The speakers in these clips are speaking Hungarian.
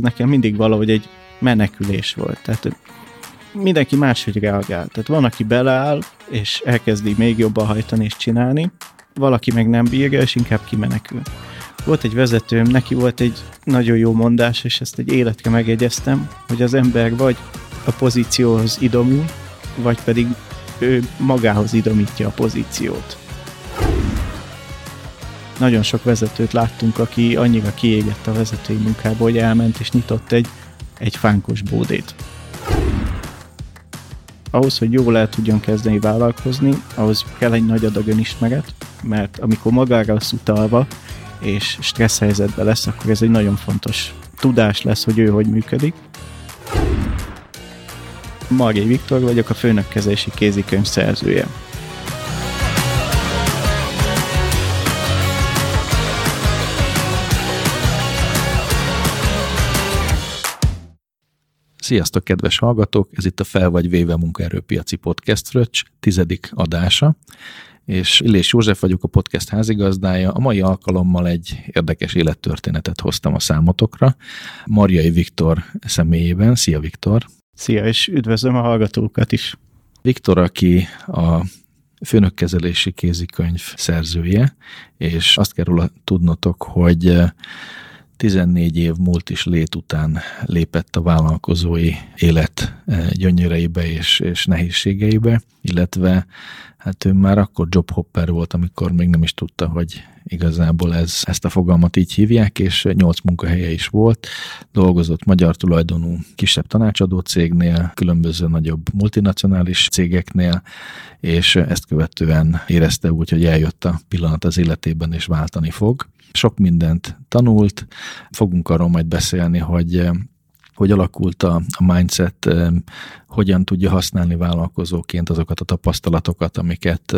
ez nekem mindig valahogy egy menekülés volt. Tehát mindenki máshogy reagál. Tehát van, aki beleáll, és elkezdi még jobban hajtani és csinálni, valaki meg nem bírja, és inkább kimenekül. Volt egy vezetőm, neki volt egy nagyon jó mondás, és ezt egy életre megjegyeztem, hogy az ember vagy a pozícióhoz idomul, vagy pedig ő magához idomítja a pozíciót. Nagyon sok vezetőt láttunk, aki annyira kiégett a vezetői munkából, hogy elment és nyitott egy, egy fánkos bódét. Ahhoz, hogy jól el tudjon kezdeni vállalkozni, ahhoz kell egy nagy adag önismeret, mert amikor magára lesz utalva, és stressz helyzetben lesz, akkor ez egy nagyon fontos tudás lesz, hogy ő hogy működik. Marjai Viktor vagyok, a főnökkezési kézikönyv szerzője. Sziasztok, kedves hallgatók! Ez itt a Fel vagy Véve munkaerőpiaci podcast fröccs, tizedik adása, és Illés József vagyok a podcast házigazdája. A mai alkalommal egy érdekes élettörténetet hoztam a számotokra. Marjai Viktor személyében. Szia, Viktor! Szia, és üdvözlöm a hallgatókat is! Viktor, aki a főnökkezelési kézikönyv szerzője, és azt kell róla tudnotok, hogy 14 év múlt is lét után lépett a vállalkozói élet eh, gyönyöreibe és, és nehézségeibe, illetve hát ő már akkor jobhopper volt, amikor még nem is tudta, hogy igazából ez, ezt a fogalmat így hívják, és nyolc munkahelye is volt, dolgozott magyar tulajdonú kisebb tanácsadó cégnél, különböző nagyobb multinacionális cégeknél, és ezt követően érezte úgy, hogy eljött a pillanat az életében, és váltani fog. Sok mindent tanult, fogunk arról majd beszélni, hogy hogy alakult a, mindset, hogyan tudja használni vállalkozóként azokat a tapasztalatokat, amiket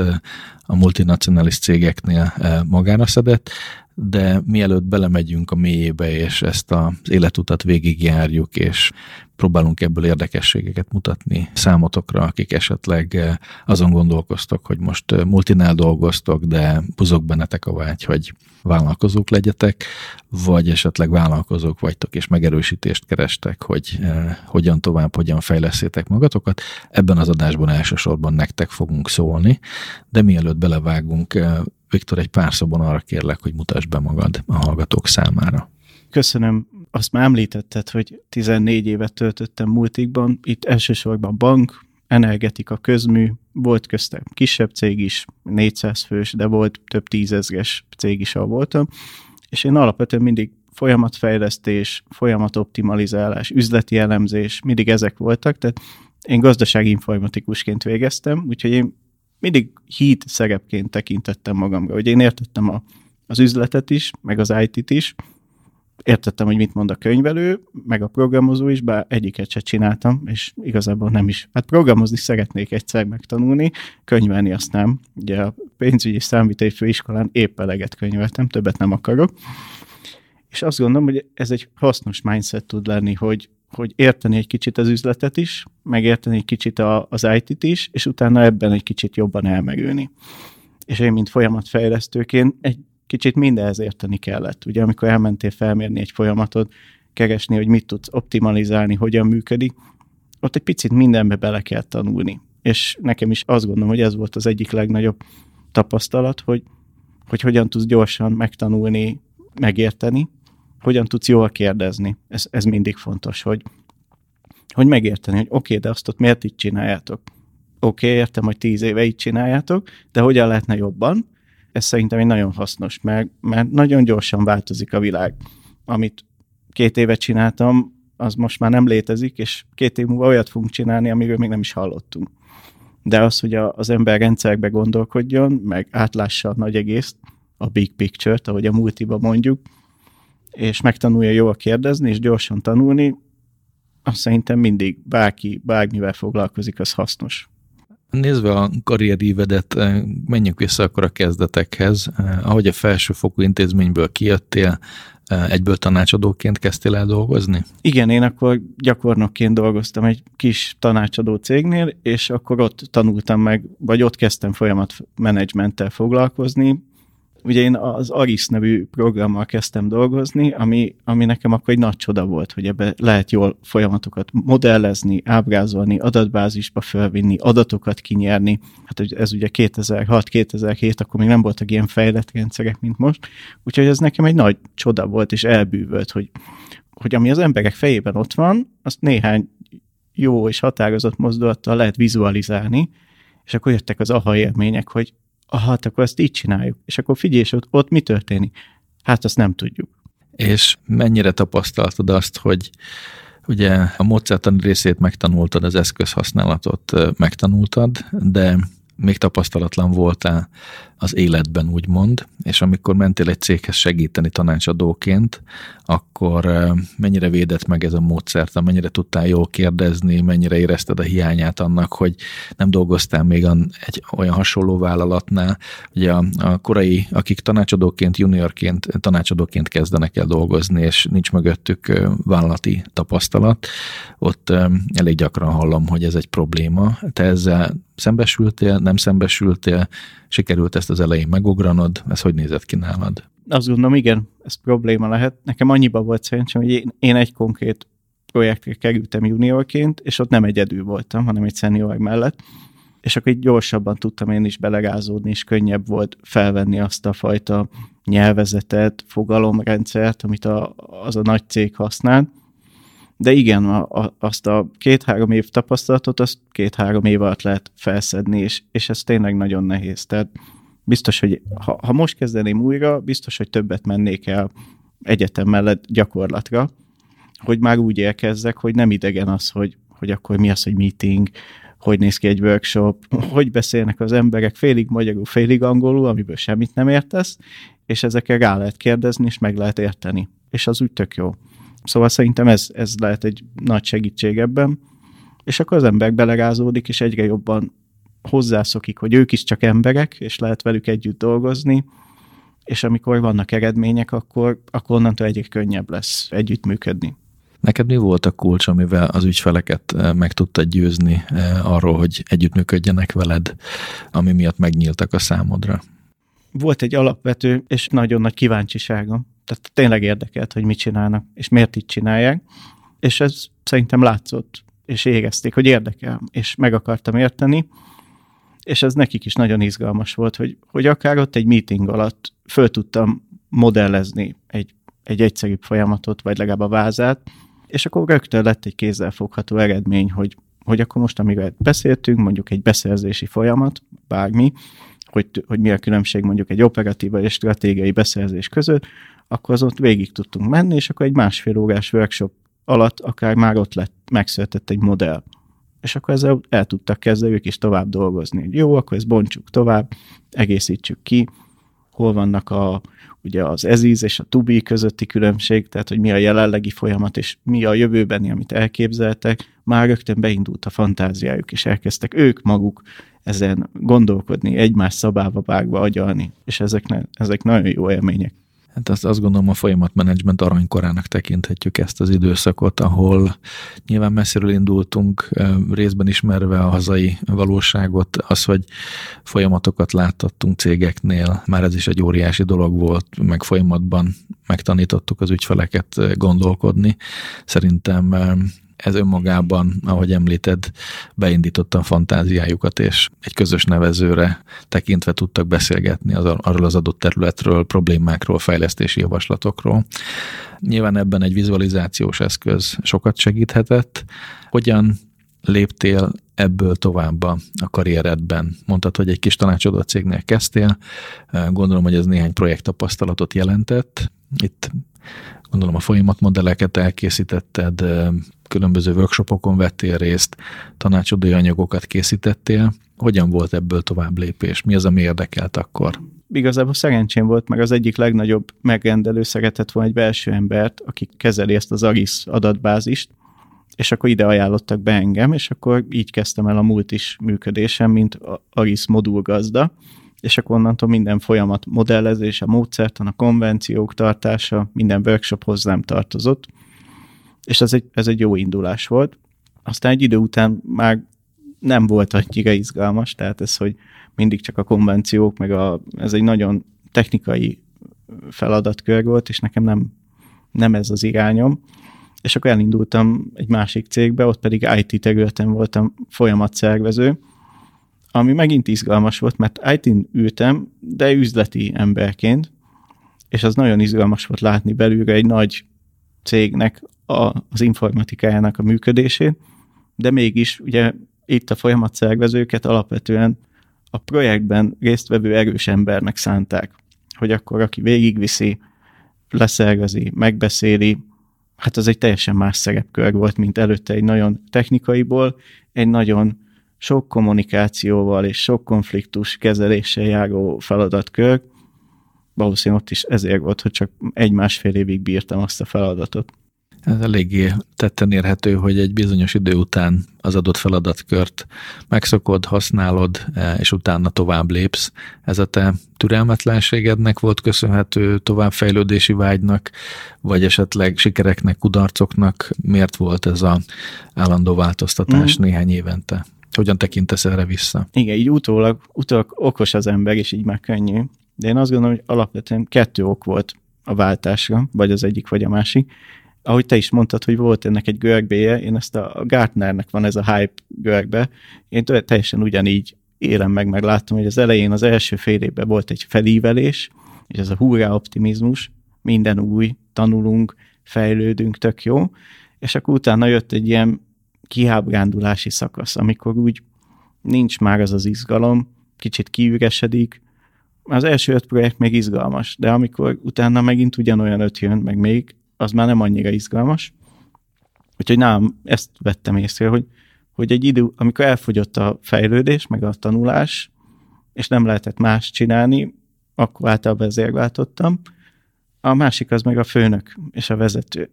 a multinacionális cégeknél magára szedett, de mielőtt belemegyünk a mélyébe, és ezt az életutat végigjárjuk, és próbálunk ebből érdekességeket mutatni számotokra, akik esetleg eh, azon gondolkoztok, hogy most eh, multinál dolgoztok, de buzog bennetek a vágy, hogy vállalkozók legyetek, vagy esetleg vállalkozók vagytok, és megerősítést kerestek, hogy eh, hogyan tovább, hogyan fejleszétek magatokat. Ebben az adásban elsősorban nektek fogunk szólni, de mielőtt belevágunk, Viktor, egy pár szóban arra kérlek, hogy mutasd be magad a hallgatók számára. Köszönöm. Azt már említetted, hogy 14 évet töltöttem multikban. Itt elsősorban bank, energetika, közmű, volt köztem kisebb cég is, 400 fős, de volt több tízezres cég is, ahol voltam. És én alapvetően mindig folyamatfejlesztés, folyamatoptimalizálás, üzleti elemzés, mindig ezek voltak, tehát én gazdasági informatikusként végeztem, úgyhogy én mindig híd szerepként tekintettem magamra, hogy én értettem a, az üzletet is, meg az IT-t is, értettem, hogy mit mond a könyvelő, meg a programozó is, bár egyiket se csináltam, és igazából nem is. Hát programozni szeretnék egyszer megtanulni, könyvelni azt nem. Ugye a pénzügyi számvitai főiskolán épp eleget könyveltem, többet nem akarok. És azt gondolom, hogy ez egy hasznos mindset tud lenni, hogy, hogy érteni egy kicsit az üzletet is, megérteni egy kicsit a, az IT-t is, és utána ebben egy kicsit jobban elmegülni. És én, mint folyamatfejlesztőként, egy kicsit mindenhez érteni kellett. Ugye amikor elmentél felmérni egy folyamatot, keresni, hogy mit tudsz optimalizálni, hogyan működik, ott egy picit mindenbe bele kell tanulni. És nekem is azt gondolom, hogy ez volt az egyik legnagyobb tapasztalat, hogy, hogy hogyan tudsz gyorsan megtanulni, megérteni, hogyan tudsz jól kérdezni. Ez, ez mindig fontos, hogy, hogy megérteni, hogy oké, okay, de azt ott miért így csináljátok? Oké, okay, értem, hogy tíz éve így csináljátok, de hogyan lehetne jobban? ez szerintem egy nagyon hasznos, mert, mert nagyon gyorsan változik a világ. Amit két évet csináltam, az most már nem létezik, és két év múlva olyat fogunk csinálni, amiről még nem is hallottunk. De az, hogy a, az ember rendszerekbe gondolkodjon, meg átlássa a nagy egészt, a big picture-t, ahogy a multiba mondjuk, és megtanulja jól kérdezni, és gyorsan tanulni, azt szerintem mindig bárki, bármivel foglalkozik, az hasznos. Nézve a karrierívedet, eh, menjünk vissza akkor a kezdetekhez. Eh, ahogy a felsőfokú intézményből kijöttél, eh, egyből tanácsadóként kezdtél el dolgozni? Igen, én akkor gyakornokként dolgoztam egy kis tanácsadó cégnél, és akkor ott tanultam meg, vagy ott kezdtem folyamat menedzsmenttel foglalkozni. Ugye én az Aris nevű programmal kezdtem dolgozni, ami, ami nekem akkor egy nagy csoda volt, hogy ebbe lehet jól folyamatokat modellezni, ábrázolni, adatbázisba felvinni, adatokat kinyerni. Hát ez ugye 2006-2007, akkor még nem voltak ilyen fejlett rendszerek, mint most. Úgyhogy ez nekem egy nagy csoda volt, és elbűvölt, hogy, hogy ami az emberek fejében ott van, azt néhány jó és határozott mozdulattal lehet vizualizálni, és akkor jöttek az aha élmények, hogy hát akkor ezt így csináljuk. És akkor figyelj, és ott, ott mi történik? Hát azt nem tudjuk. És mennyire tapasztaltad azt, hogy ugye a módszertani részét megtanultad, az eszközhasználatot megtanultad, de még tapasztalatlan voltál az életben, úgymond, és amikor mentél egy céghez segíteni tanácsadóként, akkor mennyire védett meg ez a módszert, mennyire tudtál jól kérdezni, mennyire érezted a hiányát annak, hogy nem dolgoztál még egy olyan hasonló vállalatnál. Ugye a, a korai, akik tanácsadóként, juniorként, tanácsadóként kezdenek el dolgozni, és nincs mögöttük vállalati tapasztalat, ott elég gyakran hallom, hogy ez egy probléma. Te ezzel szembesültél, nem szembesültél, sikerült ezt az elején megugranod, ez hogy nézett ki nálad? Azt gondolom, igen, ez probléma lehet. Nekem annyiba volt szerencsém, hogy én, én egy konkrét projektre kerültem juniorként, és ott nem egyedül voltam, hanem egy senior mellett, és akkor így gyorsabban tudtam én is belegázódni, és könnyebb volt felvenni azt a fajta nyelvezetet, fogalomrendszert, amit a, az a nagy cég használt. De igen, a, a, azt a két-három év tapasztalatot, azt két-három év alatt lehet felszedni, és, és ez tényleg nagyon nehéz. Tehát biztos, hogy ha, ha most kezdeném újra, biztos, hogy többet mennék el egyetem mellett gyakorlatra, hogy már úgy élkezzek, hogy nem idegen az, hogy, hogy akkor mi az, hogy meeting, hogy néz ki egy workshop, hogy beszélnek az emberek félig magyarul, félig angolul, amiből semmit nem értesz, és ezekkel rá lehet kérdezni, és meg lehet érteni. És az úgy tök jó. Szóval szerintem ez, ez lehet egy nagy segítség ebben, és akkor az ember belerázódik, és egyre jobban hozzászokik, hogy ők is csak emberek, és lehet velük együtt dolgozni, és amikor vannak eredmények, akkor, akkor onnantól egyre könnyebb lesz együttműködni. Neked mi volt a kulcs, amivel az ügyfeleket eh, meg tudtad győzni eh, arról, hogy együttműködjenek veled, ami miatt megnyíltak a számodra? Volt egy alapvető és nagyon nagy kíváncsiságom. Tehát tényleg érdekelt, hogy mit csinálnak, és miért így csinálják. És ez szerintem látszott, és érezték, hogy érdekel, és meg akartam érteni és ez nekik is nagyon izgalmas volt, hogy, hogy akár ott egy meeting alatt föl tudtam modellezni egy, egy egyszerűbb folyamatot, vagy legalább a vázát, és akkor rögtön lett egy kézzelfogható eredmény, hogy, hogy akkor most, amivel beszéltünk, mondjuk egy beszerzési folyamat, bármi, hogy, hogy mi a különbség mondjuk egy operatív vagy stratégiai beszerzés között, akkor az ott végig tudtunk menni, és akkor egy másfél órás workshop alatt akár már ott lett, megszületett egy modell és akkor ezzel el tudtak kezdeni ők is tovább dolgozni. Jó, akkor ezt bontsuk tovább, egészítsük ki, hol vannak a, ugye az ezíz és a tubi közötti különbség, tehát hogy mi a jelenlegi folyamat, és mi a jövőbeni, amit elképzeltek, már rögtön beindult a fantáziájuk, és elkezdtek ők maguk ezen gondolkodni, egymás szabába vágva agyalni, és ezek, ne, ezek nagyon jó élmények. Hát azt, azt gondolom a folyamatmenedzsment aranykorának tekinthetjük ezt az időszakot, ahol nyilván messziről indultunk, részben ismerve a hazai valóságot, az, hogy folyamatokat láttattunk cégeknél, már ez is egy óriási dolog volt, meg folyamatban megtanítottuk az ügyfeleket gondolkodni. Szerintem ez önmagában, ahogy említed, beindította a fantáziájukat, és egy közös nevezőre tekintve tudtak beszélgetni az, arról az adott területről, problémákról, fejlesztési javaslatokról. Nyilván ebben egy vizualizációs eszköz sokat segíthetett. Hogyan léptél ebből tovább a karrieredben? Mondtad, hogy egy kis tanácsadó cégnél kezdtél, gondolom, hogy ez néhány projekt tapasztalatot jelentett. Itt gondolom a folyamatmodelleket elkészítetted, különböző workshopokon vettél részt, tanácsadói anyagokat készítettél. Hogyan volt ebből tovább lépés? Mi az, ami érdekelt akkor? Igazából szerencsém volt, meg az egyik legnagyobb megrendelő szeretett volna egy belső embert, aki kezeli ezt az ARIS adatbázist, és akkor ide ajánlottak be engem, és akkor így kezdtem el a múlt is működésem, mint ARIS modulgazda, és akkor onnantól minden folyamat modellezése, módszertan, a konvenciók tartása, minden workshop hozzám tartozott, és ez egy, ez egy jó indulás volt. Aztán egy idő után már nem volt annyira izgalmas, tehát ez, hogy mindig csak a konvenciók, meg a, ez egy nagyon technikai feladatkör volt, és nekem nem, nem ez az irányom. És akkor elindultam egy másik cégbe, ott pedig IT területen voltam folyamatszervező, ami megint izgalmas volt, mert IT-n ültem, de üzleti emberként, és az nagyon izgalmas volt látni belülre egy nagy cégnek a, az informatikájának a működését, de mégis ugye itt a folyamatszervezőket alapvetően a projektben résztvevő erős embernek szánták, hogy akkor aki végigviszi, leszervezi, megbeszéli, hát az egy teljesen más szerepkör volt, mint előtte egy nagyon technikaiból, egy nagyon sok kommunikációval és sok konfliktus kezeléssel járó feladatkör. Valószínűleg ott is ezért volt, hogy csak egy-másfél évig bírtam azt a feladatot. Ez eléggé tetten érhető, hogy egy bizonyos idő után az adott feladatkört megszokod, használod, e, és utána tovább lépsz. Ez a te türelmetlenségednek volt köszönhető, továbbfejlődési vágynak, vagy esetleg sikereknek, kudarcoknak? Miért volt ez a állandó változtatás mm. néhány évente? Hogyan tekintesz erre vissza? Igen, így utólag, utólag okos az ember, és így már könnyű. De én azt gondolom, hogy alapvetően kettő ok volt a váltásra, vagy az egyik, vagy a másik ahogy te is mondtad, hogy volt ennek egy görbéje, én ezt a Gartnernek van ez a hype görbe, én teljesen ugyanígy élem meg, meg láttam, hogy az elején, az első fél évben volt egy felívelés, és ez a hurrá optimizmus, minden új, tanulunk, fejlődünk, tök jó, és akkor utána jött egy ilyen kihábrándulási szakasz, amikor úgy nincs már az az izgalom, kicsit kiüresedik, az első öt projekt még izgalmas, de amikor utána megint ugyanolyan öt jön, meg még, az már nem annyira izgalmas. Úgyhogy nálam ezt vettem észre, hogy, hogy egy idő, amikor elfogyott a fejlődés, meg a tanulás, és nem lehetett más csinálni, akkor általában ezért váltottam. A másik az meg a főnök és a vezető.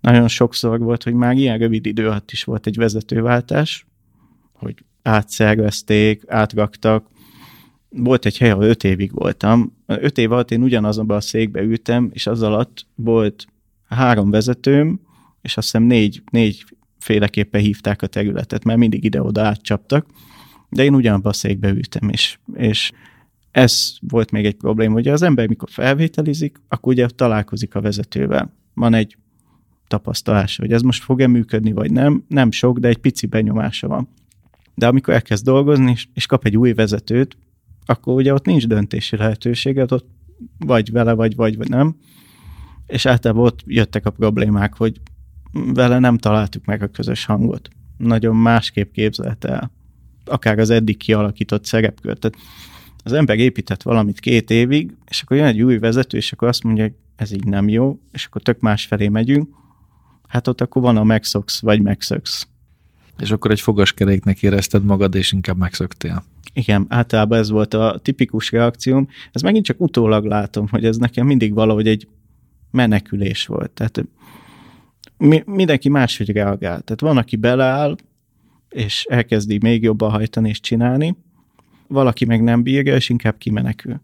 Nagyon sokszor volt, hogy már ilyen rövid idő alatt is volt egy vezetőváltás, hogy átszervezték, átraktak, volt egy hely, ahol öt évig voltam. Öt év alatt én ugyanazonban a székbe ültem, és az alatt volt három vezetőm, és azt hiszem négy, négy féleképpen hívták a területet, mert mindig ide-oda átcsaptak, de én ugyanabban a székbe ültem, és, és ez volt még egy probléma, hogy az ember mikor felvételizik, akkor ugye találkozik a vezetővel. Van egy tapasztalása, hogy ez most fog-e működni, vagy nem. Nem sok, de egy pici benyomása van. De amikor elkezd dolgozni, és, és kap egy új vezetőt, akkor ugye ott nincs döntési lehetőséged, ott vagy vele, vagy vagy, vagy nem. És általában ott jöttek a problémák, hogy vele nem találtuk meg a közös hangot. Nagyon másképp képzelte el. Akár az eddig kialakított szerepkört. Tehát az ember épített valamit két évig, és akkor jön egy új vezető, és akkor azt mondja, hogy ez így nem jó, és akkor tök más felé megyünk. Hát ott akkor van a megszoksz, vagy megszöksz. És akkor egy fogaskeréknek érezted magad, és inkább megszöktél. Igen, általában ez volt a tipikus reakcióm. Ez megint csak utólag látom, hogy ez nekem mindig valahogy egy menekülés volt. Tehát mi, mindenki máshogy reagál. Tehát van, aki beleáll, és elkezdi még jobban hajtani és csinálni, valaki meg nem bírja, és inkább kimenekül.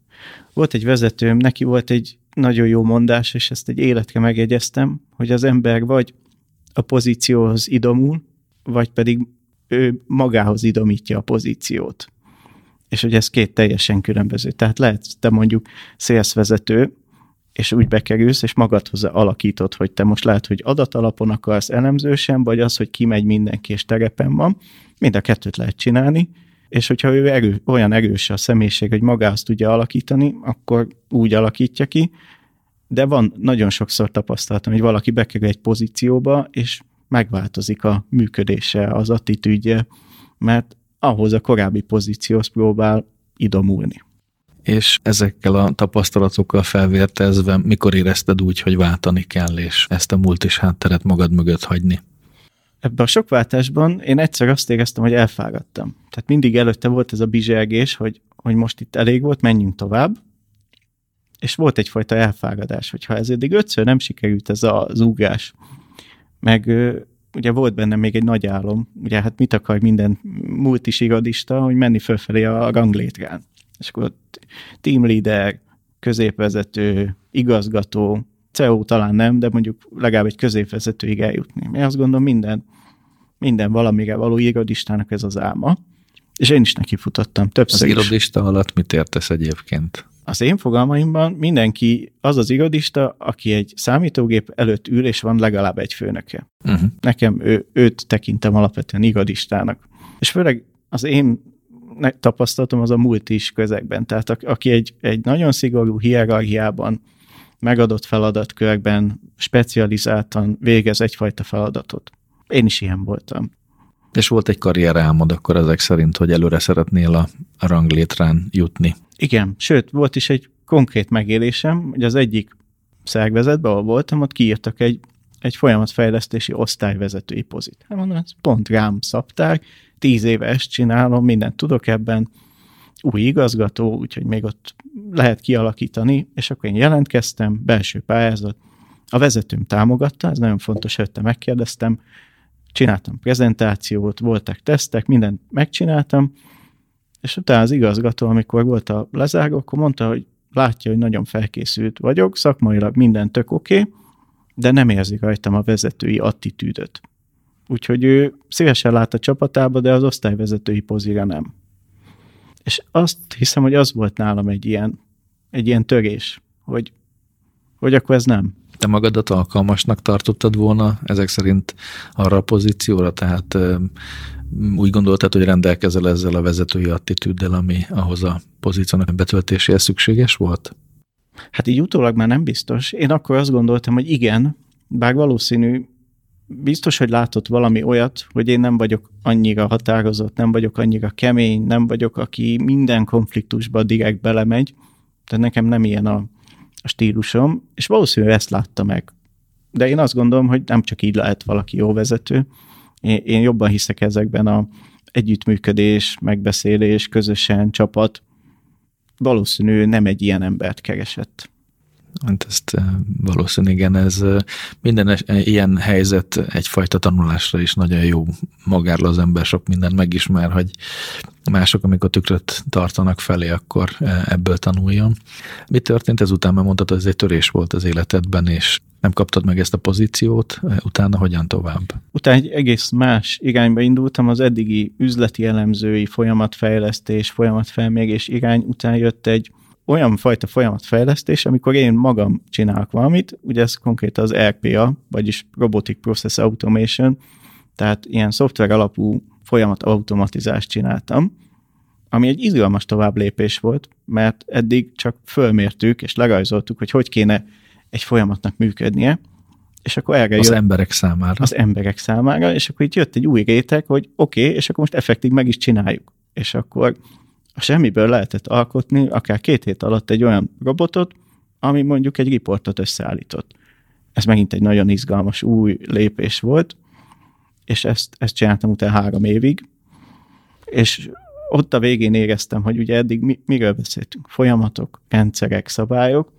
Volt egy vezetőm, neki volt egy nagyon jó mondás, és ezt egy életre megjegyeztem, hogy az ember vagy a pozícióhoz idomul, vagy pedig ő magához idomítja a pozíciót és hogy ez két teljesen különböző. Tehát lehet te mondjuk szélszvezető, és úgy bekerülsz, és magadhoz alakítod, hogy te most lehet, hogy adatalapon akarsz elemzősen, vagy az, hogy kimegy mindenki és terepen van. Mind a kettőt lehet csinálni, és hogyha ő erő, olyan erős a személyiség, hogy magához tudja alakítani, akkor úgy alakítja ki, de van nagyon sokszor tapasztalatom, hogy valaki bekerül egy pozícióba, és megváltozik a működése, az attitűdje, mert ahhoz a korábbi pozícióhoz próbál idomulni. És ezekkel a tapasztalatokkal felvértezve, mikor érezted úgy, hogy váltani kell, és ezt a múlt is hátteret magad mögött hagyni? Ebben a sok váltásban én egyszer azt éreztem, hogy elfáradtam. Tehát mindig előtte volt ez a bizsergés, hogy, hogy most itt elég volt, menjünk tovább, és volt egyfajta elfáradás, hogyha ez eddig ötször nem sikerült ez az ugrás, meg ugye volt benne még egy nagy álom, ugye hát mit akar minden multis irodista, hogy menni fölfelé a ranglétrán. És akkor team leader, középvezető, igazgató, CEO talán nem, de mondjuk legalább egy középvezetőig eljutni. Én azt gondolom minden, minden valamire való irodistának ez az álma. És én is neki futottam többször Az irodista is. alatt mit értesz egyébként? Az én fogalmaimban mindenki az az irodista, aki egy számítógép előtt ül, és van legalább egy főnöke. Uh-huh. Nekem ő, őt tekintem alapvetően irodistának. És főleg az én tapasztalatom az a múlt is közegben. Tehát aki egy, egy nagyon szigorú hierarchiában, megadott feladatkörben specializáltan végez egyfajta feladatot. Én is ilyen voltam. És volt egy karrierálmod akkor ezek szerint, hogy előre szeretnél a ranglétrán jutni. Igen, sőt, volt is egy konkrét megélésem, hogy az egyik szervezetben, ahol voltam, ott kiírtak egy, egy folyamatfejlesztési osztályvezetői pozit. Hát mondom, ez pont rám szabták, tíz éve ezt csinálom, mindent tudok ebben, új igazgató, úgyhogy még ott lehet kialakítani, és akkor én jelentkeztem, belső pályázat, a vezetőm támogatta, ez nagyon fontos, hogy te megkérdeztem, csináltam prezentációt, voltak tesztek, mindent megcsináltam, és utána az igazgató, amikor volt a lezáró, akkor mondta, hogy látja, hogy nagyon felkészült vagyok, szakmailag minden tök oké, okay, de nem érzi rajtam a vezetői attitűdöt. Úgyhogy ő szívesen lát a csapatába, de az osztályvezetői pozira nem. És azt hiszem, hogy az volt nálam egy ilyen, egy ilyen törés, hogy, hogy akkor ez nem. Te magadat alkalmasnak tartottad volna ezek szerint arra a pozícióra, tehát úgy gondoltad, hogy rendelkezel ezzel a vezetői attitűddel, ami ahhoz a pozíciónak betöltéséhez szükséges volt? Hát így utólag már nem biztos. Én akkor azt gondoltam, hogy igen, bár valószínű, biztos, hogy látott valami olyat, hogy én nem vagyok annyira határozott, nem vagyok annyira kemény, nem vagyok, aki minden konfliktusba direkt belemegy, tehát nekem nem ilyen a, a stílusom, és valószínűleg ezt látta meg. De én azt gondolom, hogy nem csak így lehet valaki jó vezető, én, én jobban hiszek ezekben a együttműködés, megbeszélés, közösen, csapat. Valószínű nem egy ilyen embert keresett. Hát ezt eh, valószínűleg igen, ez eh, minden ilyen helyzet egyfajta tanulásra is nagyon jó magáról az ember sok mindent megismer, hogy mások, amikor tükröt tartanak felé, akkor eh, ebből tanuljon. Mi történt ezután? Mert mondtad, hogy ez egy törés volt az életedben, és nem kaptad meg ezt a pozíciót, utána hogyan tovább? Utána egy egész más irányba indultam, az eddigi üzleti elemzői folyamatfejlesztés, folyamatfelmérés irány után jött egy olyan fajta folyamatfejlesztés, amikor én magam csinálok valamit, ugye ez konkrétan az RPA, vagyis Robotic Process Automation, tehát ilyen szoftver alapú folyamat automatizást csináltam, ami egy izgalmas tovább lépés volt, mert eddig csak fölmértük és lerajzoltuk, hogy hogy kéne egy folyamatnak működnie, és akkor erre Az jött, emberek számára. Az emberek számára, és akkor itt jött egy új réteg, hogy oké, okay, és akkor most effektív meg is csináljuk. És akkor a semmiből lehetett alkotni akár két hét alatt egy olyan robotot, ami mondjuk egy riportot összeállított. Ez megint egy nagyon izgalmas új lépés volt, és ezt, ezt csináltam utána három évig, és ott a végén éreztem, hogy ugye eddig mi, miről beszéltünk? Folyamatok, rendszerek, szabályok,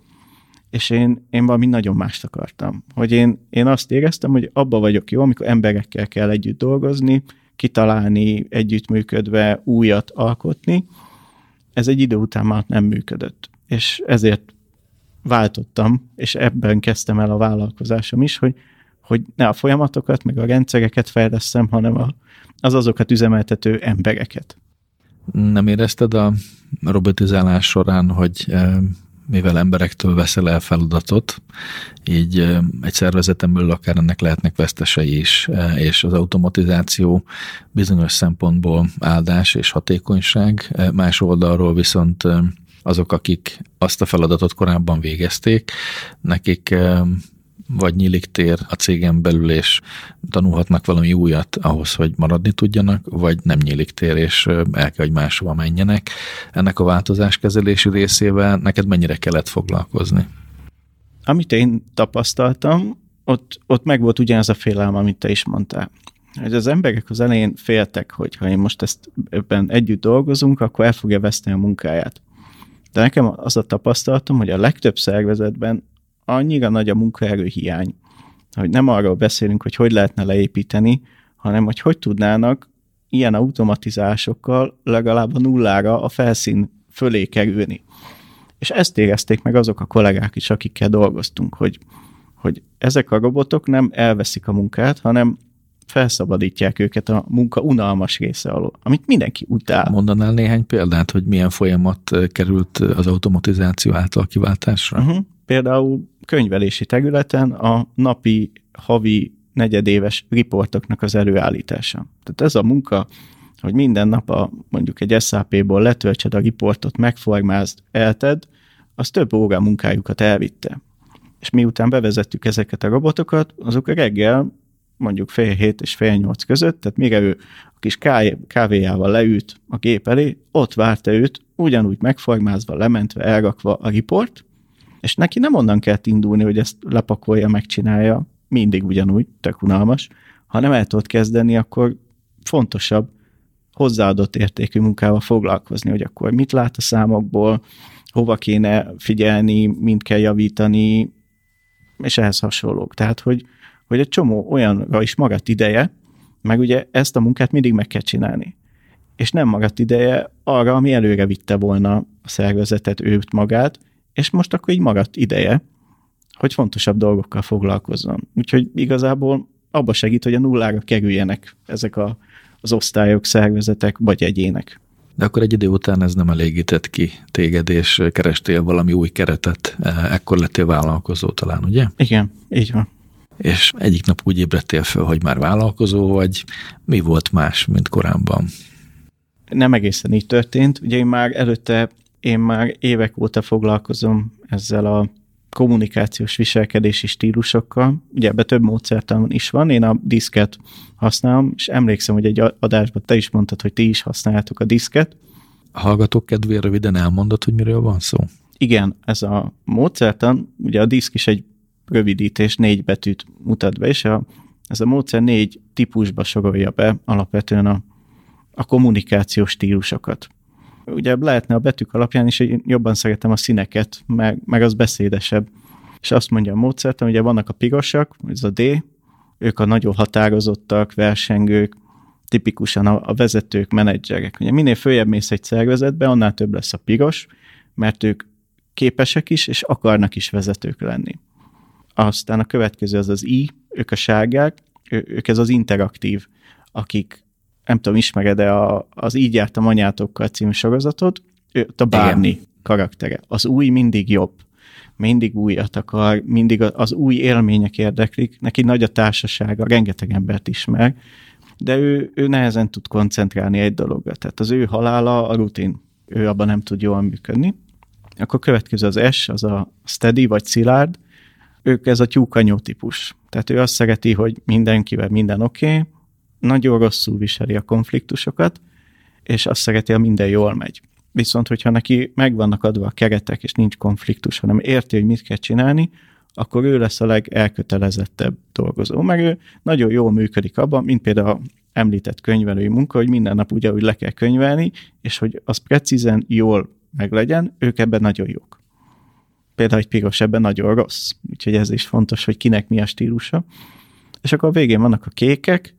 és én, én valami nagyon mást akartam. Hogy én, én azt éreztem, hogy abba vagyok jó, amikor emberekkel kell együtt dolgozni, kitalálni, együttműködve, újat alkotni. Ez egy idő után már nem működött. És ezért váltottam, és ebben kezdtem el a vállalkozásom is, hogy, hogy ne a folyamatokat, meg a rendszereket fejleszem, hanem a, az azokat üzemeltető embereket. Nem érezted a robotizálás során, hogy eh, mivel emberektől veszel el feladatot, így egy szervezeten belül akár ennek lehetnek vesztesei is, és az automatizáció bizonyos szempontból áldás és hatékonyság, más oldalról viszont azok, akik azt a feladatot korábban végezték, nekik vagy nyílik tér a cégen belül, és tanulhatnak valami újat ahhoz, hogy maradni tudjanak, vagy nem nyílik tér, és el kell, hogy máshova menjenek. Ennek a változáskezelési részével neked mennyire kellett foglalkozni? Amit én tapasztaltam, ott, ott meg volt ugyanaz a félelem, amit te is mondtál. Hogy az emberek az elején féltek, hogy ha én most ezt ebben együtt dolgozunk, akkor el fogja veszteni a munkáját. De nekem az a tapasztalatom, hogy a legtöbb szervezetben annyira nagy a munkaerő hiány, hogy nem arról beszélünk, hogy hogy lehetne leépíteni, hanem hogy hogy tudnának ilyen automatizásokkal legalább a nullára a felszín fölé kerülni. És ezt érezték meg azok a kollégák is, akikkel dolgoztunk, hogy, hogy ezek a robotok nem elveszik a munkát, hanem felszabadítják őket a munka unalmas része alól, amit mindenki utál. Mondanál néhány példát, hogy milyen folyamat került az automatizáció által kiváltásra? Uh-huh. Például könyvelési területen a napi, havi, negyedéves riportoknak az előállítása. Tehát ez a munka, hogy minden nap a, mondjuk egy SAP-ból letöltsed a riportot, megformázd, elted, az több óra munkájukat elvitte. És miután bevezettük ezeket a robotokat, azok a reggel mondjuk fél hét és fél nyolc között, tehát mire ő a kis kávéjával leült a gép elé, ott várta őt, ugyanúgy megformázva, lementve, elrakva a riport, és neki nem onnan kell indulni, hogy ezt lepakolja, megcsinálja, mindig ugyanúgy, tök unalmas, hanem el tudod kezdeni, akkor fontosabb hozzáadott értékű munkával foglalkozni, hogy akkor mit lát a számokból, hova kéne figyelni, mint kell javítani, és ehhez hasonlók. Tehát, hogy, hogy egy csomó olyanra is magadt ideje, meg ugye ezt a munkát mindig meg kell csinálni. És nem magadt ideje arra, ami előre vitte volna a szervezetet, őt magát, és most akkor így magadt ideje, hogy fontosabb dolgokkal foglalkozzon. Úgyhogy igazából abba segít, hogy a nullára kerüljenek ezek a, az osztályok, szervezetek vagy egyének. De akkor egy idő után ez nem elégített ki téged, és kerestél valami új keretet, ekkor lettél vállalkozó talán, ugye? Igen, így van. És egyik nap úgy ébredtél föl, hogy már vállalkozó vagy. Mi volt más, mint korábban? Nem egészen így történt. Ugye én már előtte, én már évek óta foglalkozom ezzel a kommunikációs viselkedési stílusokkal. Ugye ebbe több módszertan is van, én a diszket használom, és emlékszem, hogy egy adásban te is mondtad, hogy ti is használjátok a diszket. A hallgatók kedvére röviden elmondod, hogy miről van szó? Igen, ez a módszertan, ugye a diszk is egy rövidítés, négy betűt mutat be, és a, ez a módszer négy típusba sorolja be alapvetően a, a kommunikációs stílusokat ugye lehetne a betűk alapján is, hogy jobban szeretem a színeket, meg, meg az beszédesebb. És azt mondja a módszertan, ugye vannak a pirosak, ez a D, ők a nagyon határozottak, versengők, tipikusan a, a vezetők, menedzserek. Ugye minél följebb mész egy szervezetbe, annál több lesz a piros, mert ők képesek is, és akarnak is vezetők lenni. Aztán a következő az az I, ők a sárgák, ők ez az interaktív, akik nem tudom, ismered-e a, az Így jártam anyátokkal című sorozatot, ő a Barney Igen. karaktere. Az új mindig jobb. Mindig újat akar, mindig az új élmények érdeklik. Neki nagy a társasága, rengeteg embert ismer, de ő, ő nehezen tud koncentrálni egy dologra. Tehát az ő halála a rutin. Ő abban nem tud jól működni. Akkor következő az S, az a steady vagy szilárd. Ők ez a tyúkanyó típus. Tehát ő azt szereti, hogy mindenkivel minden oké, okay, nagyon rosszul viseli a konfliktusokat, és azt szereti, ha minden jól megy. Viszont, hogyha neki megvannak adva a keretek, és nincs konfliktus, hanem érti, hogy mit kell csinálni, akkor ő lesz a legelkötelezettebb dolgozó. Meg ő nagyon jól működik abban, mint például a említett könyvelői munka, hogy minden nap ugyanúgy le kell könyvelni, és hogy az precízen jól meglegyen, ők ebben nagyon jók. Például egy piros ebben nagyon rossz. Úgyhogy ez is fontos, hogy kinek mi a stílusa. És akkor a végén vannak a kékek,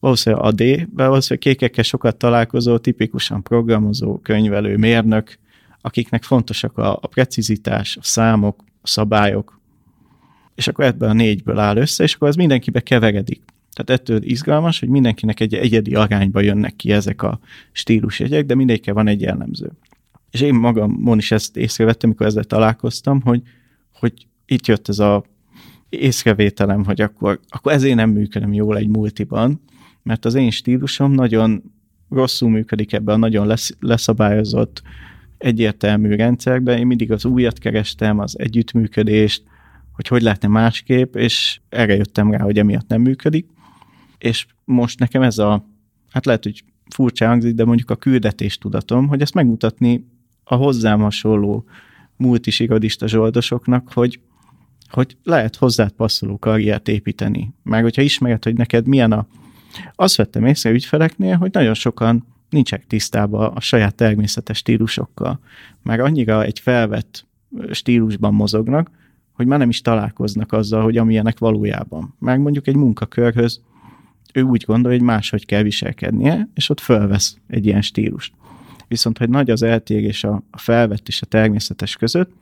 valószínűleg a D, valószínűleg kékekkel sokat találkozó, tipikusan programozó, könyvelő, mérnök, akiknek fontosak a, a precizitás, a számok, a szabályok, és akkor ebből a négyből áll össze, és akkor az mindenkibe keveredik. Tehát ettől izgalmas, hogy mindenkinek egy egyedi arányba jönnek ki ezek a stílusjegyek, de mindegyikkel van egy jellemző. És én magamon is ezt észrevettem, amikor ezzel találkoztam, hogy, hogy itt jött ez a észrevételem, hogy akkor, akkor ezért nem működöm jól egy multiban, mert az én stílusom nagyon rosszul működik ebben a nagyon lesz, leszabályozott, egyértelmű rendszerben. Én mindig az újat kerestem, az együttműködést, hogy hogy lehetne másképp, és erre jöttem rá, hogy emiatt nem működik. És most nekem ez a, hát lehet, hogy furcsa hangzik, de mondjuk a küldetés tudatom, hogy ezt megmutatni a hozzám hasonló multisigadista zsoldosoknak, hogy, hogy lehet hozzád passzoló karriert építeni. Meg hogyha ismered, hogy neked milyen a azt vettem észre ügyfeleknél, hogy nagyon sokan nincsenek tisztában a saját természetes stílusokkal. Már annyira egy felvett stílusban mozognak, hogy már nem is találkoznak azzal, hogy amilyenek valójában. Meg mondjuk egy munkakörhöz ő úgy gondolja, hogy máshogy kell viselkednie, és ott fölvesz egy ilyen stílust. Viszont, hogy nagy az eltérés a felvett és a természetes között,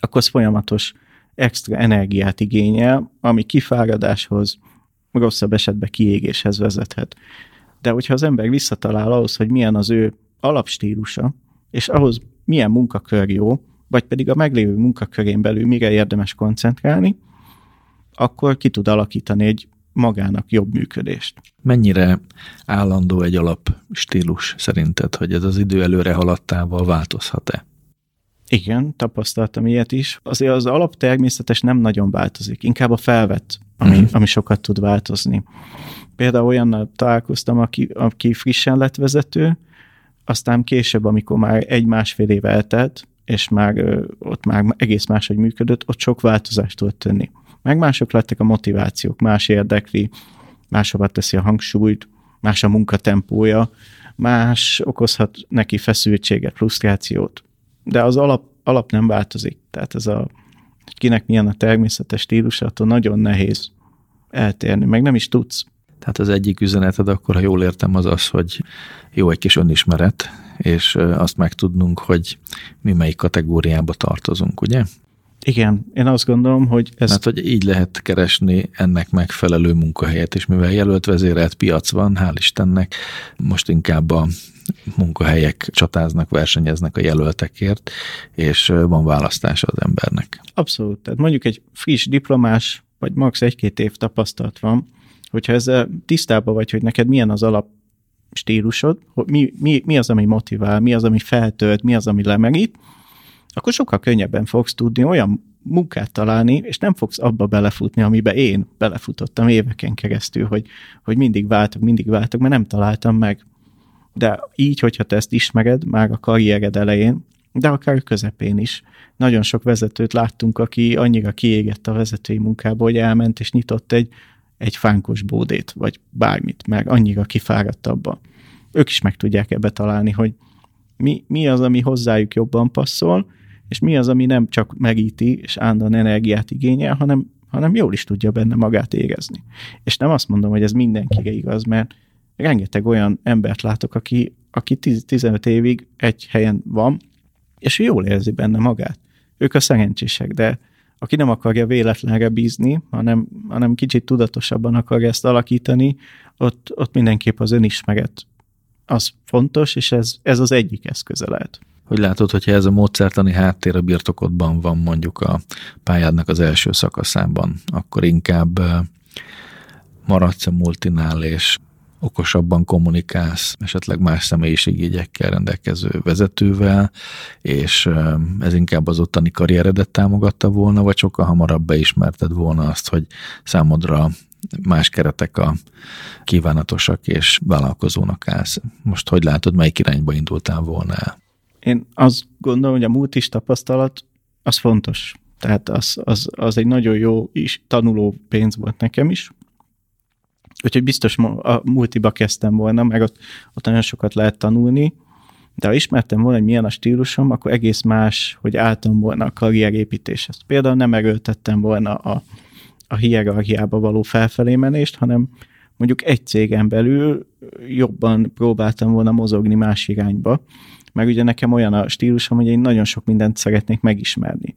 akkor az folyamatos extra energiát igényel, ami kifáradáshoz, rosszabb esetben kiégéshez vezethet. De hogyha az ember visszatalál ahhoz, hogy milyen az ő alapstílusa, és ahhoz milyen munkakör jó, vagy pedig a meglévő munkakörén belül mire érdemes koncentrálni, akkor ki tud alakítani egy magának jobb működést. Mennyire állandó egy alap stílus szerinted, hogy ez az idő előre haladtával változhat-e? Igen, tapasztaltam ilyet is. Azért az alap természetes nem nagyon változik, inkább a felvett, ami, mm. ami sokat tud változni. Például olyannal találkoztam, aki, aki frissen lett vezető, aztán később, amikor már egy-másfél év eltelt, és már ott már egész máshogy működött, ott sok változást tudott tenni. Meg mások lettek a motivációk, más érdekli, máshova teszi a hangsúlyt, más a munkatempója, más okozhat neki feszültséget, frusztrációt. De az alap, alap nem változik. Tehát ez a kinek milyen a természetes stílusa, attól nagyon nehéz eltérni, meg nem is tudsz. Tehát az egyik üzeneted akkor, ha jól értem, az az, hogy jó egy kis önismeret, és azt megtudnunk, hogy mi melyik kategóriába tartozunk, ugye? Igen, én azt gondolom, hogy ez... Mert hogy így lehet keresni ennek megfelelő munkahelyet, és mivel jelölt vezérelt piac van, hál' Istennek, most inkább a munkahelyek csatáznak, versenyeznek a jelöltekért, és van választása az embernek. Abszolút. Tehát mondjuk egy friss diplomás, vagy max. egy-két év tapasztalat van, hogyha ezzel tisztában vagy, hogy neked milyen az alap stílusod, mi, mi, mi az, ami motivál, mi az, ami feltölt, mi az, ami lemerít, akkor sokkal könnyebben fogsz tudni olyan munkát találni, és nem fogsz abba belefutni, amiben én belefutottam éveken keresztül, hogy, hogy mindig váltok, mindig váltok, mert nem találtam meg. De így, hogyha te ezt ismered már a karriered elején, de akár a közepén is. Nagyon sok vezetőt láttunk, aki annyira kiégett a vezetői munkából, hogy elment és nyitott egy, egy fánkos bódét, vagy bármit, meg annyira kifáradt abba. Ők is meg tudják ebbe találni, hogy mi, mi az, ami hozzájuk jobban passzol, és mi az, ami nem csak megíti és állandóan energiát igényel, hanem, hanem jól is tudja benne magát érezni. És nem azt mondom, hogy ez mindenkire igaz, mert rengeteg olyan embert látok, aki, aki 15 évig egy helyen van, és jól érzi benne magát. Ők a szerencsések, de aki nem akarja véletlenre bízni, hanem, hanem kicsit tudatosabban akarja ezt alakítani, ott, ott mindenképp az önismeret az fontos, és ez, ez az egyik eszköze lehet. Hogy látod, hogyha ez a módszertani háttér a birtokodban van mondjuk a pályádnak az első szakaszában, akkor inkább maradsz a multinál, és okosabban kommunikálsz, esetleg más személyiségégyekkel rendelkező vezetővel, és ez inkább az ottani karrieredet támogatta volna, vagy sokkal hamarabb beismerted volna azt, hogy számodra más keretek a kívánatosak, és vállalkozónak állsz. Most hogy látod, melyik irányba indultál volna el? Én azt gondolom, hogy a múlt is tapasztalat az fontos. Tehát az, az, az egy nagyon jó is tanuló pénz volt nekem is. Úgyhogy biztos a multiba kezdtem volna, meg ott, ott nagyon sokat lehet tanulni, de ha ismertem volna, hogy milyen a stílusom, akkor egész más, hogy álltam volna a karrierépítéshez. Például nem erőltettem volna a, a hierarchiába való felfelé menést, hanem mondjuk egy cégen belül jobban próbáltam volna mozogni más irányba, meg ugye nekem olyan a stílusom, hogy én nagyon sok mindent szeretnék megismerni.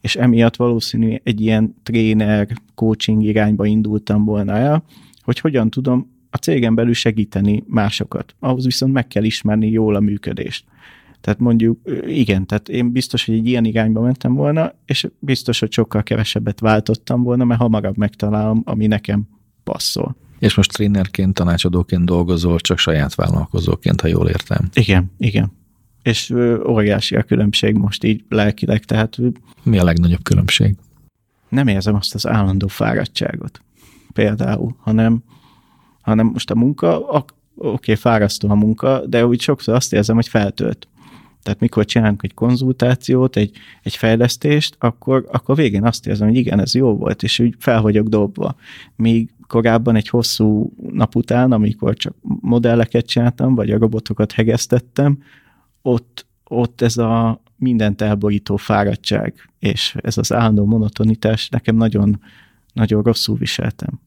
És emiatt valószínű egy ilyen tréner, coaching irányba indultam volna el, hogy hogyan tudom a cégen belül segíteni másokat. Ahhoz viszont meg kell ismerni jól a működést. Tehát mondjuk, igen, tehát én biztos, hogy egy ilyen irányba mentem volna, és biztos, hogy sokkal kevesebbet váltottam volna, mert hamarabb megtalálom, ami nekem passzol. És most trénerként, tanácsadóként dolgozol, csak saját vállalkozóként, ha jól értem. Igen, igen. És óriási a különbség most így lelkileg, tehát... Mi a legnagyobb különbség? Nem érzem azt az állandó fáradtságot például, hanem, hanem most a munka, oké, okay, fárasztó a munka, de úgy sokszor azt érzem, hogy feltölt. Tehát mikor csinálunk egy konzultációt, egy, egy fejlesztést, akkor, akkor végén azt érzem, hogy igen, ez jó volt, és úgy fel vagyok dobva. Míg korábban egy hosszú nap után, amikor csak modelleket csináltam, vagy a robotokat hegesztettem, ott, ott ez a mindent elborító fáradtság, és ez az állandó monotonitás nekem nagyon, nagyon rosszul viseltem.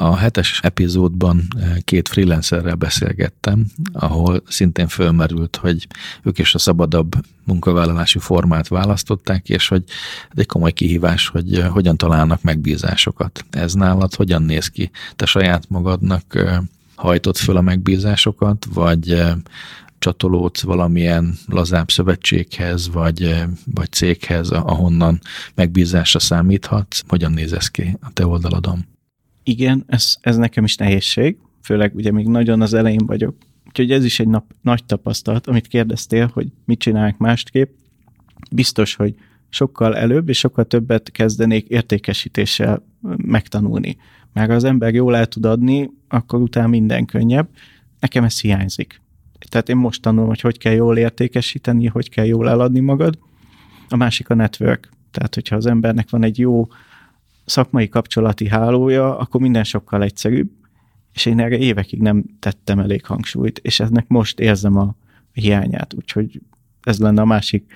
A hetes epizódban eh, két freelancerrel beszélgettem, ahol szintén fölmerült, hogy ők is a szabadabb munkavállalási formát választották, és hogy egy komoly kihívás, hogy eh, hogyan találnak megbízásokat. Ez nálad hogyan néz ki? Te saját magadnak eh, hajtott föl a megbízásokat, vagy csatolódsz valamilyen lazább szövetséghez, vagy, vagy céghez, ahonnan megbízásra számíthatsz? Hogyan néz ez ki a te oldaladon? Igen, ez, ez nekem is nehézség, főleg ugye még nagyon az elején vagyok. Úgyhogy ez is egy nap, nagy tapasztalat, amit kérdeztél, hogy mit csinálják másképp. Biztos, hogy sokkal előbb és sokkal többet kezdenék értékesítéssel megtanulni. Mert az ember jól el tud adni, akkor utána minden könnyebb. Nekem ez hiányzik. Tehát én most tanulom, hogy hogy kell jól értékesíteni, hogy kell jól eladni magad. A másik a network. Tehát, hogyha az embernek van egy jó szakmai kapcsolati hálója, akkor minden sokkal egyszerűbb, és én erre évekig nem tettem elég hangsúlyt, és ennek most érzem a hiányát, úgyhogy ez lenne a másik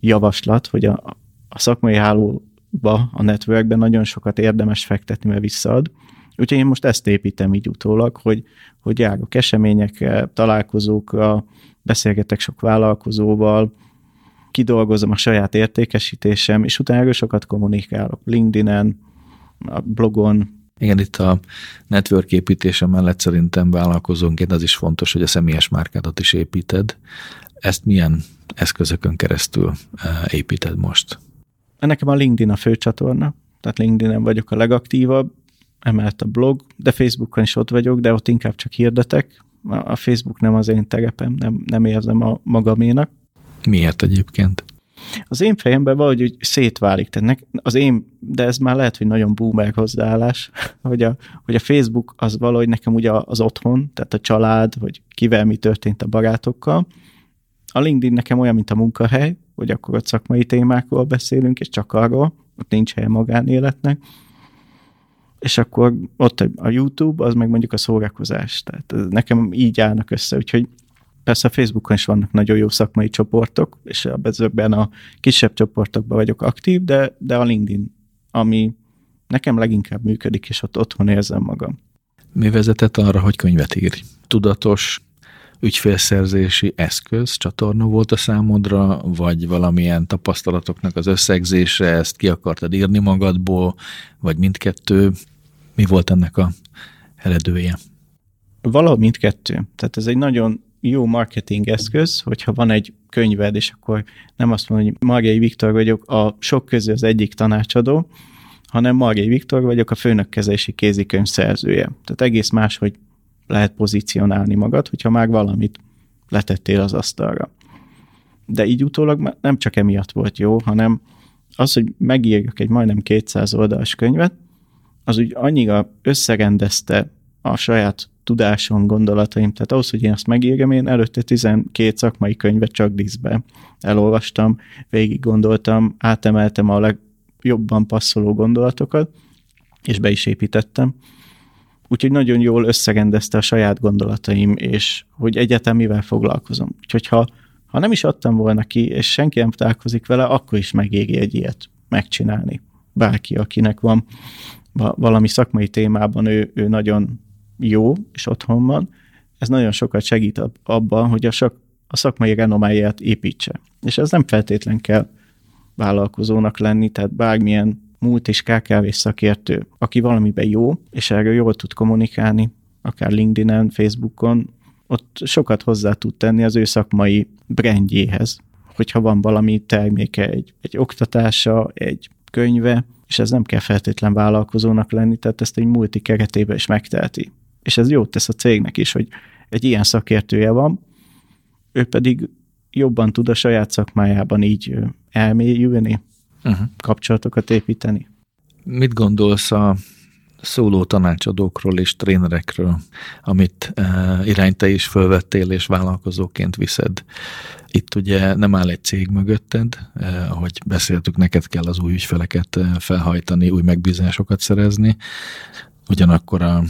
javaslat, hogy a, a szakmai hálóba, a networkben nagyon sokat érdemes fektetni, mert visszaad. Úgyhogy én most ezt építem így utólag, hogy, hogy járok eseményekre, találkozókra, beszélgetek sok vállalkozóval, kidolgozom a saját értékesítésem, és utána sokat kommunikálok LinkedIn-en, a blogon. Igen, itt a network építése mellett szerintem vállalkozónként az is fontos, hogy a személyes márkádat is építed. Ezt milyen eszközökön keresztül eh, építed most? Nekem a LinkedIn a fő csatorna, tehát LinkedIn-en vagyok a legaktívabb, emellett a blog, de Facebookon is ott vagyok, de ott inkább csak hirdetek. A Facebook nem az én terepem, nem, nem érzem a magaménak. Miért egyébként? Az én fejemben valahogy hogy szétválik. Tehát az én, de ez már lehet, hogy nagyon boomer hozzáállás, hogy a, hogy a Facebook az valahogy nekem ugye az otthon, tehát a család, vagy kivel mi történt a barátokkal. A LinkedIn nekem olyan, mint a munkahely, hogy akkor ott szakmai témákról beszélünk, és csak arról, ott nincs helye magánéletnek. És akkor ott a YouTube, az meg mondjuk a szórakozás. Tehát nekem így állnak össze, úgyhogy Persze a Facebookon is vannak nagyon jó szakmai csoportok, és ezekben a kisebb csoportokban vagyok aktív, de, de a LinkedIn, ami nekem leginkább működik, és ott otthon érzem magam. Mi vezetett arra, hogy könyvet írj? Tudatos ügyfélszerzési eszköz, csatorna volt a számodra, vagy valamilyen tapasztalatoknak az összegzése, ezt ki akartad írni magadból, vagy mindkettő? Mi volt ennek a eredője? Valahogy mindkettő. Tehát ez egy nagyon jó marketing eszköz, hogyha van egy könyved, és akkor nem azt mondom, hogy Margai Viktor vagyok, a sok közül az egyik tanácsadó, hanem Margai Viktor vagyok, a főnökkezési kézikönyv szerzője. Tehát egész más, hogy lehet pozícionálni magad, hogyha már valamit letettél az asztalra. De így utólag nem csak emiatt volt jó, hanem az, hogy megírjak egy majdnem 200 oldalas könyvet, az úgy annyira összerendezte a saját tudásom, gondolataim, tehát ahhoz, hogy én azt megírjam, én előtte 12 szakmai könyvet csak díszbe elolvastam, végig gondoltam, átemeltem a legjobban passzoló gondolatokat, és be is építettem. Úgyhogy nagyon jól összerendezte a saját gondolataim, és hogy egyetem mivel foglalkozom. Úgyhogy ha, ha nem is adtam volna ki, és senki nem találkozik vele, akkor is megéri egy ilyet megcsinálni. Bárki, akinek van valami szakmai témában, ő, ő nagyon jó, és otthon van, ez nagyon sokat segít abban, hogy a, sak, a szakmai renomáját építse. És ez nem feltétlen kell vállalkozónak lenni, tehát bármilyen múlt és KKV szakértő, aki valamiben jó, és erről jól tud kommunikálni, akár LinkedIn-en, Facebookon, ott sokat hozzá tud tenni az ő szakmai brandjéhez, hogyha van valami terméke, egy, egy oktatása, egy könyve, és ez nem kell feltétlen vállalkozónak lenni, tehát ezt egy multi keretében is megteheti és ez jót tesz a cégnek is, hogy egy ilyen szakértője van, ő pedig jobban tud a saját szakmájában így elmélyülni, uh-huh. kapcsolatokat építeni. Mit gondolsz a szóló tanácsadókról és trénerekről, amit uh, irány te is fölvettél és vállalkozóként viszed. Itt ugye nem áll egy cég mögötted, uh, ahogy beszéltük, neked kell az új ügyfeleket uh, felhajtani, új megbízásokat szerezni, ugyanakkor a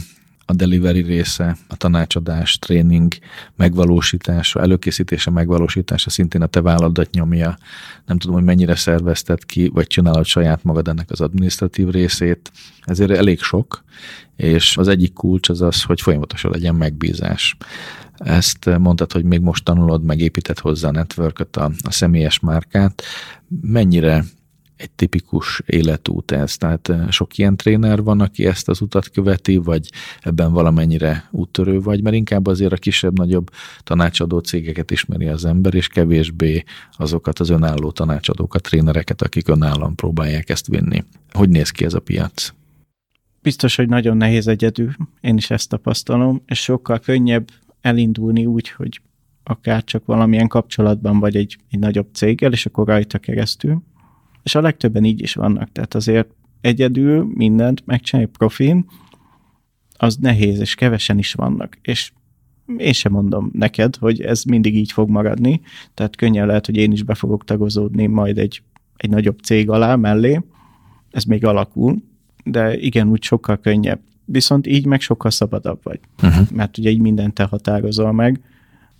a delivery része, a tanácsadás, tréning megvalósítása, előkészítése, megvalósítása szintén a te válladat nyomja. Nem tudom, hogy mennyire szervezted ki, vagy csinálod saját magad ennek az administratív részét. Ezért elég sok, és az egyik kulcs az az, hogy folyamatosan legyen megbízás. Ezt mondtad, hogy még most tanulod, megépített hozzá a network a, a személyes márkát. Mennyire egy tipikus életút ez? Tehát eh, sok ilyen tréner van, aki ezt az utat követi, vagy ebben valamennyire úttörő vagy, mert inkább azért a kisebb-nagyobb tanácsadó cégeket ismeri az ember, és kevésbé azokat az önálló tanácsadókat, trénereket, akik önállóan próbálják ezt vinni. Hogy néz ki ez a piac? Biztos, hogy nagyon nehéz egyedül, én is ezt tapasztalom, és sokkal könnyebb elindulni úgy, hogy akár csak valamilyen kapcsolatban vagy egy, egy nagyobb céggel, és akkor rajta keresztül. És a legtöbben így is vannak, tehát azért egyedül mindent megcsinálni profin, az nehéz, és kevesen is vannak. És én sem mondom neked, hogy ez mindig így fog maradni, tehát könnyen lehet, hogy én is be fogok tagozódni majd egy, egy nagyobb cég alá mellé, ez még alakul, de igen, úgy sokkal könnyebb. Viszont így meg sokkal szabadabb vagy, uh-huh. mert ugye így mindent te határozol meg,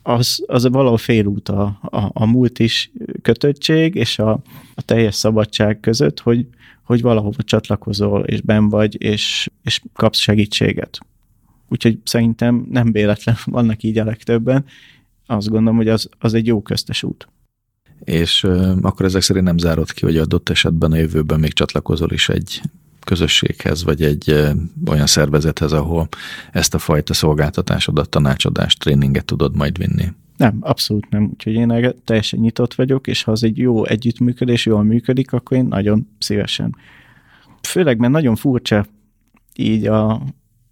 az, az valahol félút a, a, a múlt is kötöttség és a, a teljes szabadság között, hogy, hogy valahova csatlakozol, és ben vagy, és, és kapsz segítséget. Úgyhogy szerintem nem véletlen vannak így a legtöbben. Azt gondolom, hogy az, az egy jó köztes út. És euh, akkor ezek szerint nem zárod ki, hogy adott esetben a jövőben még csatlakozol is egy közösséghez, vagy egy olyan szervezethez, ahol ezt a fajta szolgáltatásodat, tanácsadást, tréninget tudod majd vinni? Nem, abszolút nem. Úgyhogy én erre teljesen nyitott vagyok, és ha az egy jó együttműködés, jól működik, akkor én nagyon szívesen. Főleg, mert nagyon furcsa így a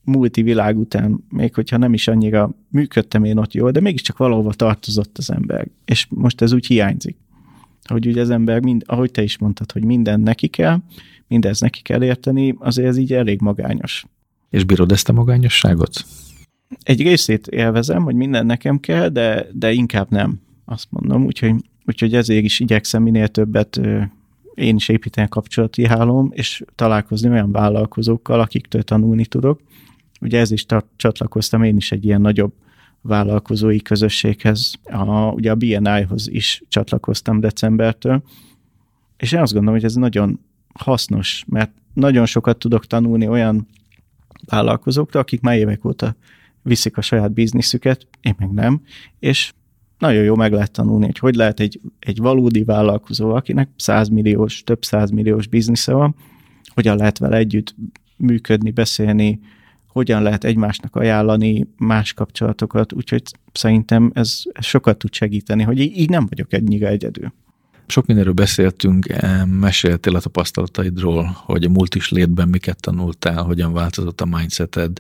multi világ után, még hogyha nem is annyira működtem én ott jól, de mégiscsak valahova tartozott az ember. És most ez úgy hiányzik. Hogy ugye az ember, mind, ahogy te is mondtad, hogy minden neki kell, mindez neki kell érteni, azért ez így elég magányos. És bírod ezt a magányosságot? Egy részét élvezem, hogy minden nekem kell, de, de inkább nem, azt mondom. Úgyhogy, úgyhogy ezért is igyekszem minél többet én is építeni kapcsolati hálóm, és találkozni olyan vállalkozókkal, akiktől tanulni tudok. Ugye ez is csatlakoztam én is egy ilyen nagyobb vállalkozói közösséghez, a, ugye a BNI-hoz is csatlakoztam decembertől, és én azt gondolom, hogy ez nagyon hasznos, mert nagyon sokat tudok tanulni olyan vállalkozóktól, akik már évek óta viszik a saját bizniszüket, én meg nem, és nagyon jó meg lehet tanulni, hogy hogy lehet egy, egy valódi vállalkozó, akinek százmilliós, több százmilliós biznisze van, hogyan lehet vele együtt működni, beszélni, hogyan lehet egymásnak ajánlani más kapcsolatokat, úgyhogy szerintem ez, ez sokat tud segíteni, hogy így nem vagyok ennyire egyedül. Sok mindenről beszéltünk, eh, meséltél a tapasztalataidról, hogy a multis létben miket tanultál, hogyan változott a mindseted,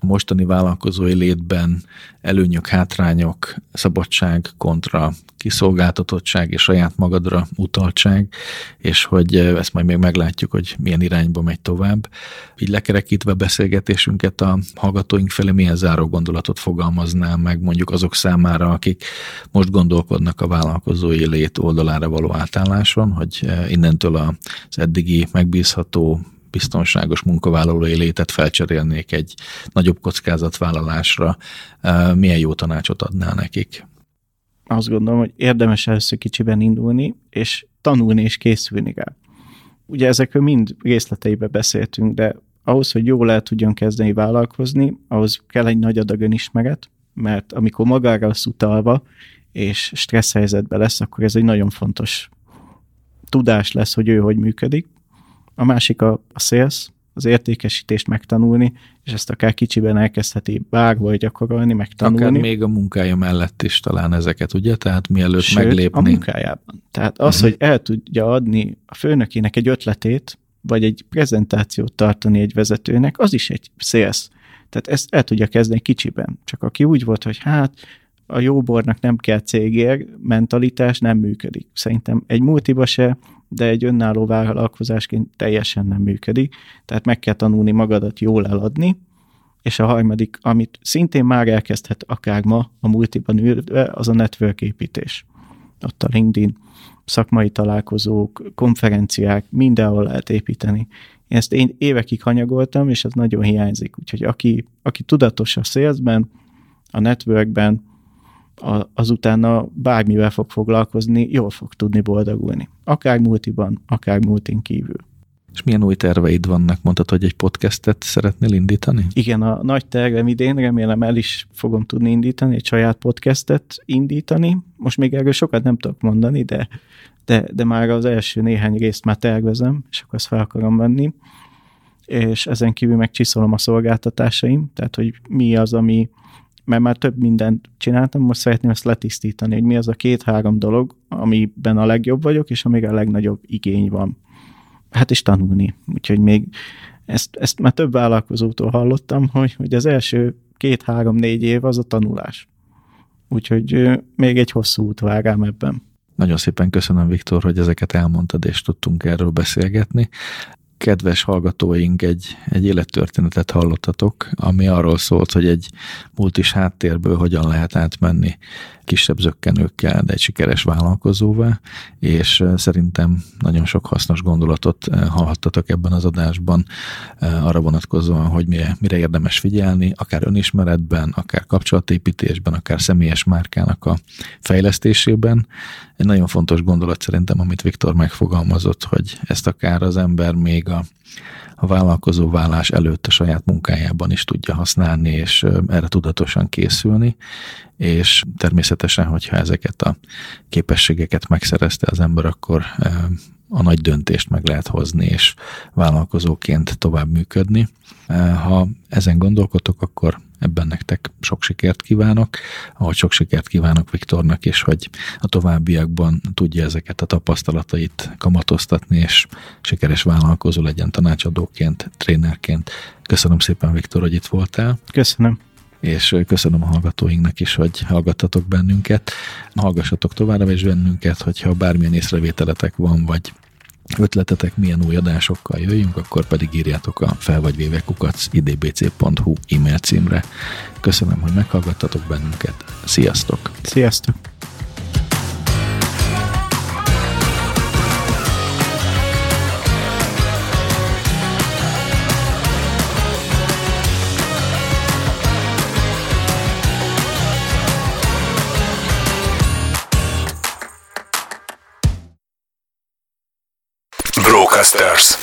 a mostani vállalkozói létben előnyök, hátrányok, szabadság kontra kiszolgáltatottság és saját magadra utaltság, és hogy eh, ezt majd még meglátjuk, hogy milyen irányba megy tovább. Így lekerekítve beszélgetésünket a hallgatóink felé milyen záró gondolatot fogalmaznál meg mondjuk azok számára, akik most gondolkodnak a vállalkozói lét oldalára való átálláson, hogy eh, innentől az eddigi megbízható biztonságos munkavállalói létet felcserélnék egy nagyobb kockázatvállalásra, eh, milyen jó tanácsot adnál nekik? Azt gondolom, hogy érdemes először kicsiben indulni, és tanulni és készülni rá. Ugye ezekről mind részleteibe beszéltünk, de ahhoz, hogy jól el tudjon kezdeni vállalkozni, ahhoz kell egy nagy adag önismeret, mert amikor magára lesz utalva, és stressz helyzetben lesz, akkor ez egy nagyon fontos tudás lesz, hogy ő hogy működik. A másik a, a sales, az értékesítést megtanulni, és ezt akár kicsiben elkezdheti bárhol gyakorolni, megtanulni. Akár még a munkája mellett is talán ezeket, ugye? Tehát mielőtt Sőt, meglépni. a munkájában. Tehát az, uh-huh. hogy el tudja adni a főnökének egy ötletét, vagy egy prezentációt tartani egy vezetőnek, az is egy sales. Tehát ezt el tudja kezdeni kicsiben. Csak aki úgy volt, hogy hát a jóbornak nem kell cégér, mentalitás nem működik. Szerintem egy multiba se, de egy önálló vállalkozásként teljesen nem működik. Tehát meg kell tanulni magadat jól eladni, és a harmadik, amit szintén már elkezdhet akár ma a multiban ülve, az a network építés. Ott a LinkedIn, szakmai találkozók, konferenciák, mindenhol lehet építeni. Én ezt én évekig hanyagoltam, és ez nagyon hiányzik. Úgyhogy aki, aki tudatos a salesben, a networkben, a, azutána bármivel fog foglalkozni, jól fog tudni boldogulni. Akár multiban, akár multin kívül. És milyen új terveid vannak? Mondtad, hogy egy podcastet szeretnél indítani? Igen, a nagy tervem idén, remélem el is fogom tudni indítani, egy saját podcastet indítani. Most még erről sokat nem tudok mondani, de, de, de már az első néhány részt már tervezem, és akkor azt fel akarom venni. És ezen kívül meg csiszolom a szolgáltatásaim, tehát hogy mi az, ami, mert már több mindent csináltam, most szeretném ezt letisztítani, hogy mi az a két-három dolog, amiben a legjobb vagyok, és amire a legnagyobb igény van hát is tanulni. Úgyhogy még ezt, ezt már több vállalkozótól hallottam, hogy, hogy az első két-három-négy év az a tanulás. Úgyhogy még egy hosszú út vár rám ebben. Nagyon szépen köszönöm, Viktor, hogy ezeket elmondtad, és tudtunk erről beszélgetni kedves hallgatóink egy, egy élettörténetet hallottatok, ami arról szólt, hogy egy multis háttérből hogyan lehet átmenni kisebb zöggenőkkel, de egy sikeres vállalkozóvá, és szerintem nagyon sok hasznos gondolatot hallhattatok ebben az adásban arra vonatkozóan, hogy mire érdemes figyelni, akár önismeretben, akár kapcsolatépítésben, akár személyes márkának a fejlesztésében. Egy nagyon fontos gondolat szerintem, amit Viktor megfogalmazott, hogy ezt akár az ember még a, a vállalkozó vállás előtt a saját munkájában is tudja használni, és erre tudatosan készülni, és természetesen, hogyha ezeket a képességeket megszerezte az ember, akkor a nagy döntést meg lehet hozni, és vállalkozóként tovább működni. Ha ezen gondolkodtok, akkor ebben nektek sok sikert kívánok, ahogy sok sikert kívánok Viktornak is, hogy a továbbiakban tudja ezeket a tapasztalatait kamatoztatni, és sikeres vállalkozó legyen tanácsadóként, trénerként. Köszönöm szépen, Viktor, hogy itt voltál. Köszönöm és köszönöm a hallgatóinknak is, hogy hallgattatok bennünket. Hallgassatok továbbra is bennünket, hogyha bármilyen észrevételetek van, vagy ötletetek, milyen új adásokkal jöjjünk, akkor pedig írjátok a felvagyvévekukat idbc.hu e-mail címre. Köszönöm, hogy meghallgattatok bennünket. Sziasztok! Sziasztok! Stars.